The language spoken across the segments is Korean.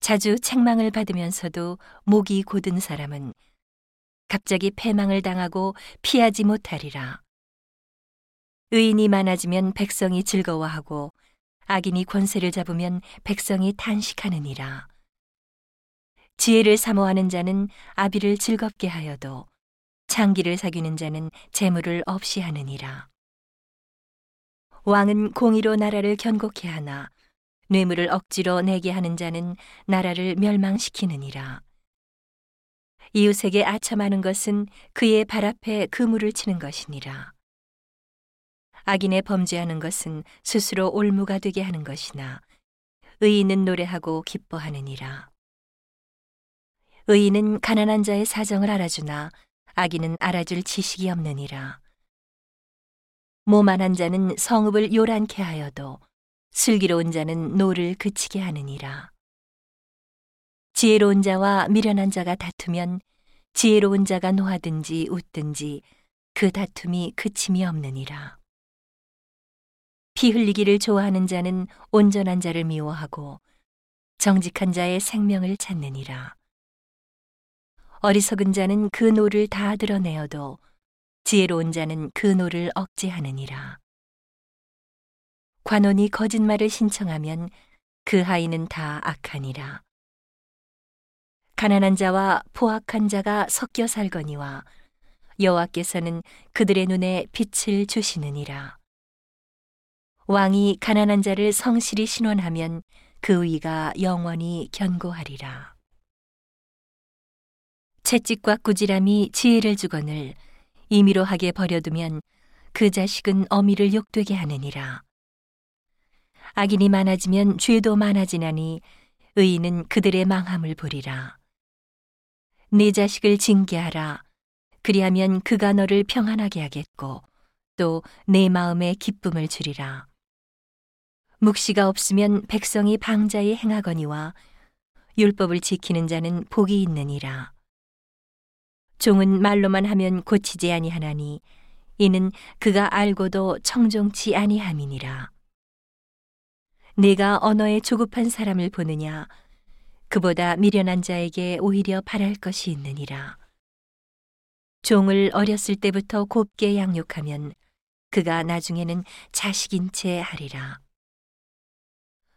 자주 책망을 받으면서도 목이 곧은 사람은 갑자기 패망을 당하고 피하지 못하리라. 의인이 많아지면 백성이 즐거워하고 악인이 권세를 잡으면 백성이 탄식하느니라. 지혜를 사모하는 자는 아비를 즐겁게 하여도 창기를 사귀는 자는 재물을 없이 하느니라. 왕은 공의로 나라를 견고케 하나 뇌물을 억지로 내게 하는 자는 나라를 멸망시키느니라. 이웃에게 아첨하는 것은 그의 발 앞에 그물을 치는 것이니라. 악인의 범죄하는 것은 스스로 올무가 되게 하는 것이나 의인은 노래하고 기뻐하느니라. 의인은 가난한 자의 사정을 알아주나 악인은 알아줄 지식이 없느니라. 모만한 자는 성읍을 요란케 하여도 슬기로운 자는 노를 그치게 하느니라. 지혜로운 자와 미련한 자가 다투면 지혜로운 자가 노하든지 웃든지 그 다툼이 그침이 없느니라. 피 흘리기를 좋아하는 자는 온전한 자를 미워하고 정직한 자의 생명을 찾느니라. 어리석은 자는 그 노를 다 드러내어도 지혜로운 자는 그 노를 억제하느니라. 관원이 거짓말을 신청하면 그 하인은 다 악하니라. 가난한 자와 포악한 자가 섞여 살거니와 여호와께서는 그들의 눈에 빛을 주시느니라. 왕이 가난한 자를 성실히 신원하면 그 위가 영원히 견고하리라. 채찍과 꾸지람이 지혜를 주거늘 임의로 하게 버려두면 그 자식은 어미를 욕되게 하느니라. 악인이 많아지면 죄도 많아지나니 의인은 그들의 망함을 보리라. 네 자식을 징계하라. 그리하면 그가 너를 평안하게 하겠고 또 내 마음에 기쁨을 주리라. 묵시가 없으면 백성이 방자에 행하거니와 율법을 지키는 자는 복이 있느니라. 종은 말로만 하면 고치지 아니하나니 이는 그가 알고도 청종치 아니함이니라. 내가 언어에 조급한 사람을 보느냐 그보다 미련한 자에게 오히려 바랄 것이 있느니라. 종을 어렸을 때부터 곱게 양육하면 그가 나중에는 자식인 채 하리라.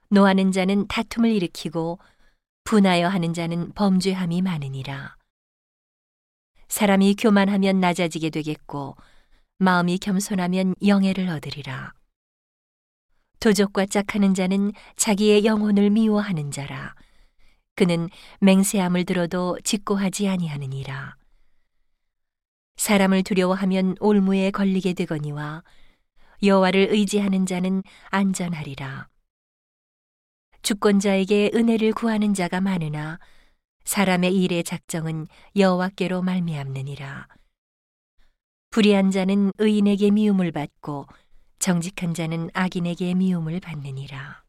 노하는 자는 다툼을 일으키고 분하여 하는 자는 범죄함이 많으니라. 사람이 교만하면 낮아지게 되겠고 마음이 겸손하면 영예를 얻으리라. 도적과 짝하는 자는 자기의 영혼을 미워하는 자라. 그는 맹세함을 들어도 직고하지 아니하느니라. 사람을 두려워하면 올무에 걸리게 되거니와 여호와를 의지하는 자는 안전하리라. 주권자에게 은혜를 구하는 자가 많으나 사람의 일의 작정은 여호와께로 말미암느니라. 불의한 자는 의인에게 미움을 받고 정직한 자는 악인에게 미움을 받느니라.